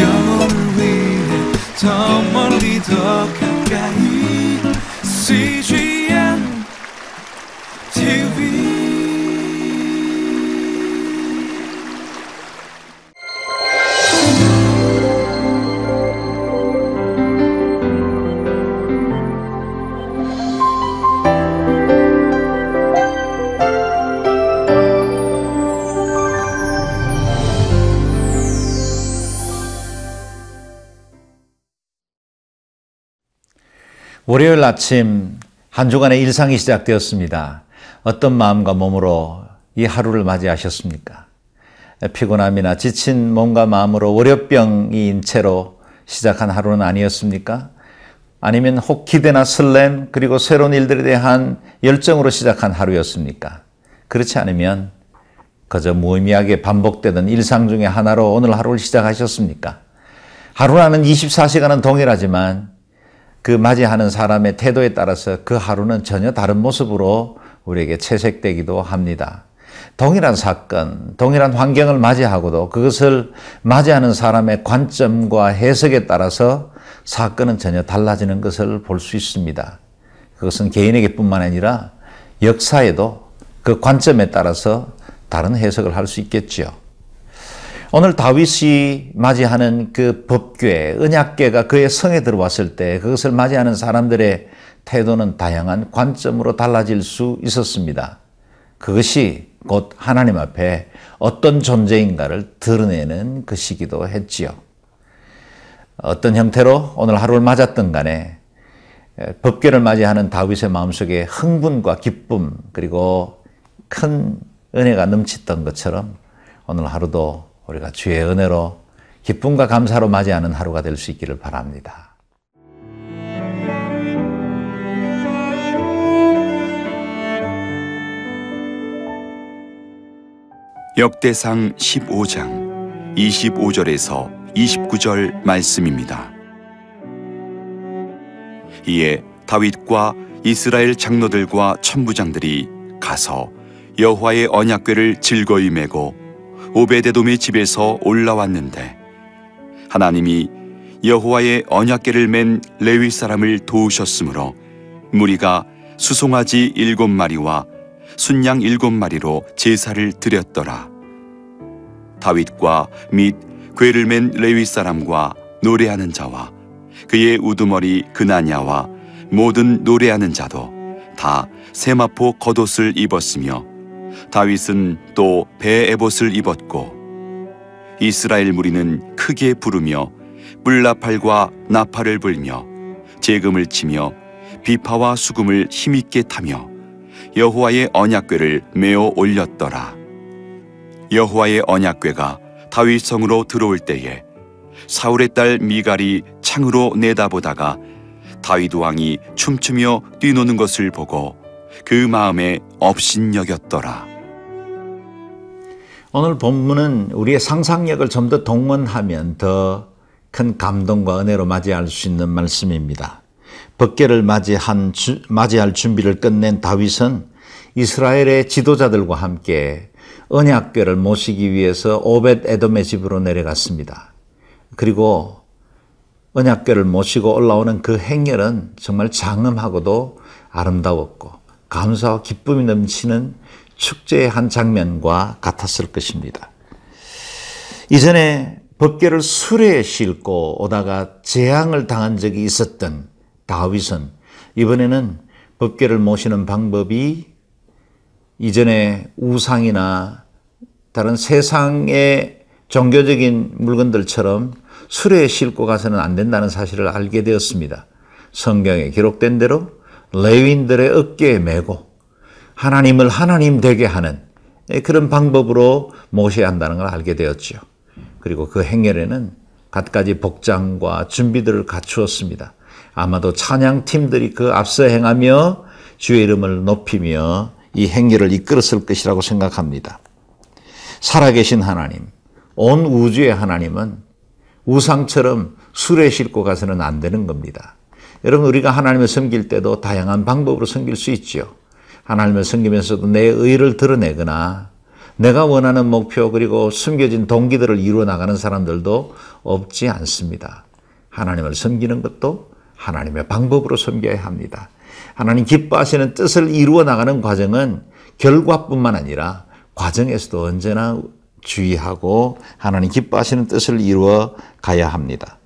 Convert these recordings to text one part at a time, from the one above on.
영혼을 위해 더 멀리 더 가 월요일 아침 한 주간의 일상이 시작되었습니다. 어떤 마음과 몸으로 이 하루를 맞이하셨습니까? 피곤함이나 지친 몸과 마음으로 월요병인 채로 시작한 하루는 아니었습니까? 아니면 혹 기대나 설렘 그리고 새로운 일들에 대한 열정으로 시작한 하루였습니까? 그렇지 않으면 그저 무의미하게 반복되던 일상 중의 하나로 오늘 하루를 시작하셨습니까? 하루라는 24시간은 동일하지만 그 맞이하는 사람의 태도에 따라서 그 하루는 전혀 다른 모습으로 우리에게 채색되기도 합니다. 동일한 사건, 동일한 환경을 맞이하고도 그것을 맞이하는 사람의 관점과 해석에 따라서 사건은 전혀 달라지는 것을 볼 수 있습니다. 그것은 개인에게 뿐만 아니라 역사에도 그 관점에 따라서 다른 해석을 할 수 있겠지요. 오늘 다윗이 맞이하는 그 법궤, 언약궤가 그의 성에 들어왔을 때 그것을 맞이하는 사람들의 태도는 다양한 관점으로 달라질 수 있었습니다. 그것이 곧 하나님 앞에 어떤 존재인가를 드러내는 것이기도 했지요. 어떤 형태로 오늘 하루를 맞았던 간에 법궤를 맞이하는 다윗의 마음속에 흥분과 기쁨 그리고 큰 은혜가 넘쳤던 것처럼 오늘 하루도 우리가 주의 은혜로 기쁨과 감사로 맞이하는 하루가 될 수 있기를 바랍니다. 역대상 15장 25절에서 29절 말씀입니다. 이에 다윗과 이스라엘 장로들과 천부장들이 가서 여호와의 언약궤를 즐거이 메고 오베데돔의 집에서 올라왔는데 하나님이 여호와의 언약궤를 맨 레위 사람을 도우셨으므로 무리가 수송아지 일곱 마리와 순양 일곱 마리로 제사를 드렸더라. 다윗과 및 궤를 맨 레위 사람과 노래하는 자와 그의 우두머리 그나냐와 모든 노래하는 자도 다 세마포 겉옷을 입었으며 다윗은 또 배에봇을 입었고 이스라엘 무리는 크게 부르며 뿔나팔과 나팔을 불며 재금을 치며 비파와 수금을 힘있게 타며 여호와의 언약궤를 메어 올렸더라. 여호와의 언약궤가 다윗 성으로 들어올 때에 사울의 딸 미갈이 창으로 내다보다가 다윗 왕이 춤추며 뛰노는 것을 보고 그 마음에 업신여겼더라. 오늘 본문은 우리의 상상력을 좀 더 동원하면 더 큰 감동과 은혜로 맞이할 수 있는 말씀입니다. 법계를 맞이한, 맞이할 준비를 끝낸 다윗은 이스라엘의 지도자들과 함께 언약궤를 모시기 위해서 오벳 에돔의 집으로 내려갔습니다. 그리고 언약궤를 모시고 올라오는 그 행렬은 정말 장엄하고도 아름다웠고 감사와 기쁨이 넘치는 축제의 한 장면과 같았을 것입니다. 이전에 법계를 수레에 싣고 오다가 재앙을 당한 적이 있었던 다윗은 이번에는 법계를 모시는 방법이 이전에 우상이나 다른 세상의 종교적인 물건들처럼 수레에 싣고 가서는 안 된다는 사실을 알게 되었습니다. 성경에 기록된 대로 레윈들의 어깨에 메고 하나님을 하나님 되게 하는 그런 방법으로 모셔야 한다는 걸 알게 되었죠. 그리고 그 행렬에는 갖가지 복장과 준비들을 갖추었습니다. 아마도 찬양팀들이 그 앞서 행하며 주의 이름을 높이며 이 행렬을 이끌었을 것이라고 생각합니다. 살아계신 하나님, 온 우주의 하나님은 우상처럼 술에 싣고 가서는 안 되는 겁니다. 여러분, 우리가 하나님을 섬길 때도 다양한 방법으로 섬길 수 있죠. 하나님을 섬기면서도 내 의를 드러내거나 내가 원하는 목표 그리고 숨겨진 동기들을 이루어 나가는 사람들도 없지 않습니다. 하나님을 섬기는 것도 하나님의 방법으로 섬겨야 합니다. 하나님 기뻐하시는 뜻을 이루어 나가는 과정은 결과뿐만 아니라 과정에서도 언제나 주의하고 하나님 기뻐하시는 뜻을 이루어 가야 합니다.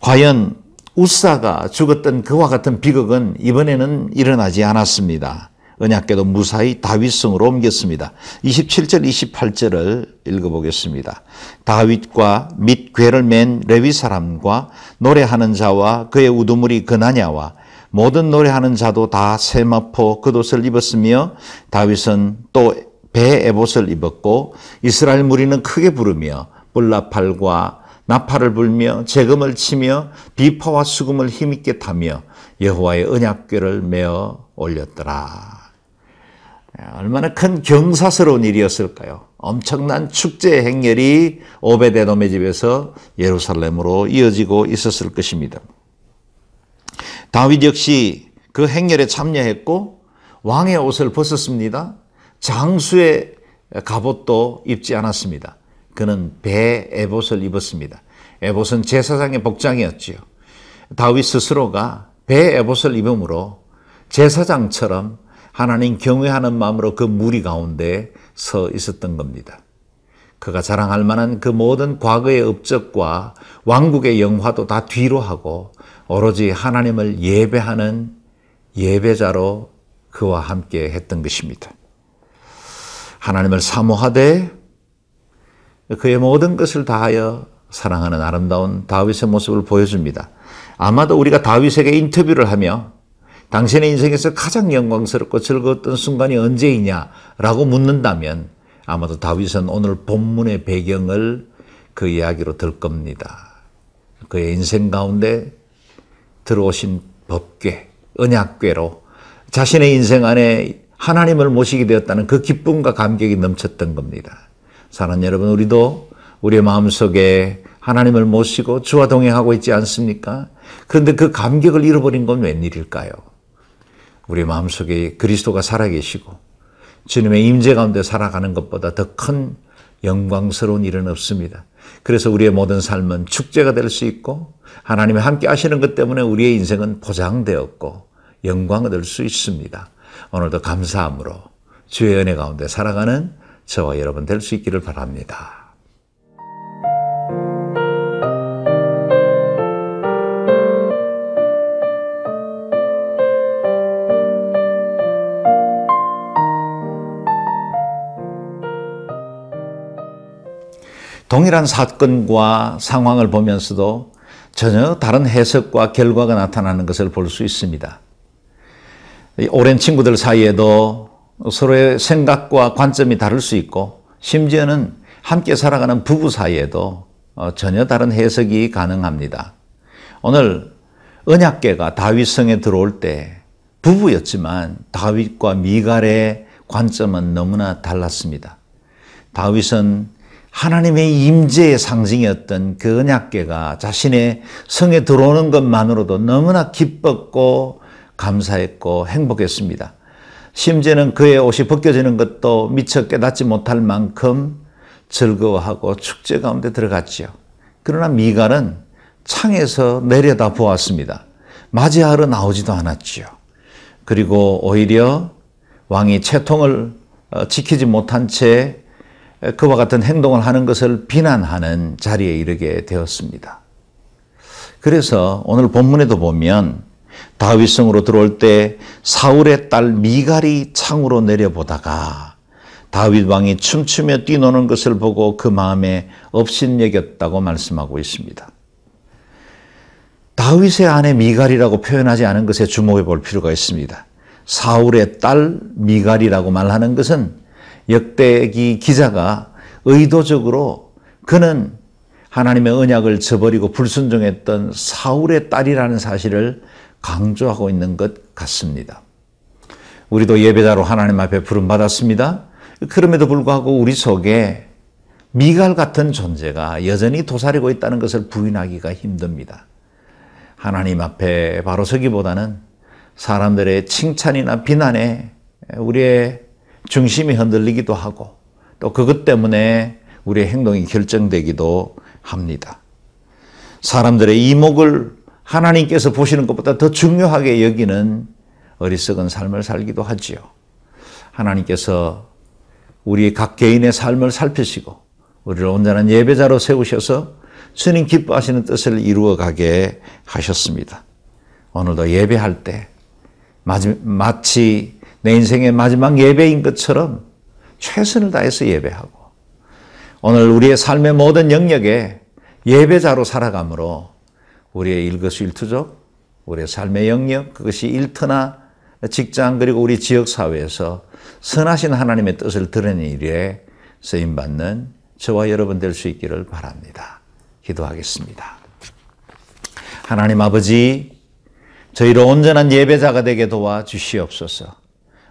과연 우사가 죽었던 그와 같은 비극은 이번에는 일어나지 않았습니다. 언약궤도 무사히 다윗성으로 옮겼습니다. 27절 28절을 읽어보겠습니다. 다윗과 및 궤를 맨 레위 사람과 노래하는 자와 그의 우두머리 그나냐와 모든 노래하는 자도 다 세마포 겉옷을 입었으며 다윗은 또 배 에봇을 입었고 이스라엘 무리는 크게 부르며 뿔나팔과 나팔을 불며 재금을 치며 비파와 수금을 힘있게 타며 여호와의 언약궤를 메어 올렸더라. 얼마나 큰 경사스러운 일이었을까요? 엄청난 축제 행렬이 오베데돔의 집에서 예루살렘으로 이어지고 있었을 것입니다. 다윗 역시 그 행렬에 참여했고 왕의 옷을 벗었습니다. 장수의 갑옷도 입지 않았습니다. 그는 배 에봇을 입었습니다. 에봇은 제사장의 복장이었지요. 다윗 스스로가 배 에봇을 입음으로 제사장처럼 하나님 경외하는 마음으로 그 무리 가운데 서 있었던 겁니다. 그가 자랑할 만한 그 모든 과거의 업적과 왕국의 영화도 다 뒤로 하고 오로지 하나님을 예배하는 예배자로 그와 함께 했던 것입니다. 하나님을 사모하되 그의 모든 것을 다하여 사랑하는 아름다운 다윗의 모습을 보여줍니다. 아마도 우리가 다윗에게 인터뷰를 하며 당신의 인생에서 가장 영광스럽고 즐거웠던 순간이 언제이냐라고 묻는다면 아마도 다윗은 오늘 본문의 배경을 그 이야기로 들 겁니다. 그의 인생 가운데 들어오신 법궤, 언약궤로 자신의 인생 안에 하나님을 모시게 되었다는 그 기쁨과 감격이 넘쳤던 겁니다. 사랑하는 여러분, 우리도 우리의 마음속에 하나님을 모시고 주와 동행하고 있지 않습니까? 그런데 그 감격을 잃어버린 건 웬일일까요? 우리 마음속에 그리스도가 살아계시고 주님의 임재 가운데 살아가는 것보다 더 큰 영광스러운 일은 없습니다. 그래서 우리의 모든 삶은 축제가 될 수 있고 하나님이 함께 하시는 것 때문에 우리의 인생은 보장되었고 영광을 얻을 수 있습니다. 오늘도 감사함으로 주의 은혜 가운데 살아가는 저와 여러분 될 수 있기를 바랍니다. 동일한 사건과 상황을 보면서도 전혀 다른 해석과 결과가 나타나는 것을 볼 수 있습니다. 오랜 친구들 사이에도 서로의 생각과 관점이 다를 수 있고 심지어는 함께 살아가는 부부 사이에도 어, 전혀 다른 해석이 가능합니다. 오늘 언약계가 다윗성에 들어올 때 부부였지만 다윗과 미갈의 관점은 너무나 달랐습니다. 다윗은 하나님의 임재의 상징이었던 그 언약궤가 자신의 성에 들어오는 것만으로도 너무나 기뻤고 감사했고 행복했습니다. 심지어는 그의 옷이 벗겨지는 것도 미처 깨닫지 못할 만큼 즐거워하고 축제 가운데 들어갔지요. 그러나 미갈은 창에서 내려다 보았습니다. 맞이하러 나오지도 않았지요. 그리고 오히려 왕이 채통을 어, 지키지 못한 채 그와 같은 행동을 하는 것을 비난하는 자리에 이르게 되었습니다. 그래서 오늘 본문에도 보면 다윗성으로 들어올 때 사울의 딸 미갈이 창으로 내려보다가 다윗 왕이 춤추며 뛰노는 것을 보고 그 마음에 업신여겼다고 말씀하고 있습니다. 다윗의 아내 미갈이라고 표현하지 않은 것에 주목해 볼 필요가 있습니다. 사울의 딸 미갈이라고 말하는 것은 역대기 기자가 의도적으로 그는 하나님의 언약을 저버리고 불순종했던 사울의 딸이라는 사실을 강조하고 있는 것 같습니다. 우리도 예배자로 하나님 앞에 부름받았습니다. 그럼에도 불구하고 우리 속에 미갈 같은 존재가 여전히 도사리고 있다는 것을 부인하기가 힘듭니다. 하나님 앞에 바로 서기보다는 사람들의 칭찬이나 비난에 우리의 중심이 흔들리기도 하고 또 그것 때문에 우리의 행동이 결정되기도 합니다. 사람들의 이목을 하나님께서 보시는 것보다 더 중요하게 여기는 어리석은 삶을 살기도 하지요. 하나님께서 우리 각 개인의 삶을 살피시고 우리를 온전한 예배자로 세우셔서 주님 기뻐하시는 뜻을 이루어 가게 하셨습니다. 오늘도 예배할 때 마치 내 인생의 마지막 예배인 것처럼 최선을 다해서 예배하고 오늘 우리의 삶의 모든 영역에 예배자로 살아가므로 우리의 일거수일투족, 우리의 삶의 영역, 그것이 일터나 직장 그리고 우리 지역 사회에서 선하신 하나님의 뜻을 드러내는 일에 쓰임 받는 저와 여러분 될 수 있기를 바랍니다. 기도하겠습니다. 하나님 아버지, 저희를 온전한 예배자가 되게 도와 주시옵소서.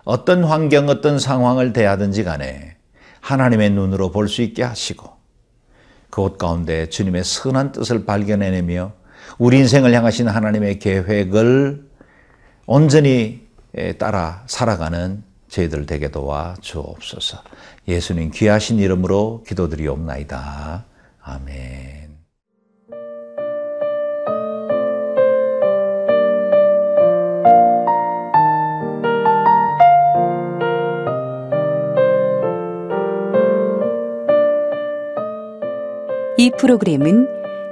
어떤 환경, 어떤 상황을 대하든지 간에 하나님의 눈으로 볼 수 있게 하시고 그곳 가운데 주님의 선한 뜻을 발견해내며 우리 인생을 향하신 하나님의 계획을 온전히 따라 살아가는 저희들 되게 도와 주옵소서. 예수님 귀하신 이름으로 기도드리옵나이다. 아멘. 이 프로그램은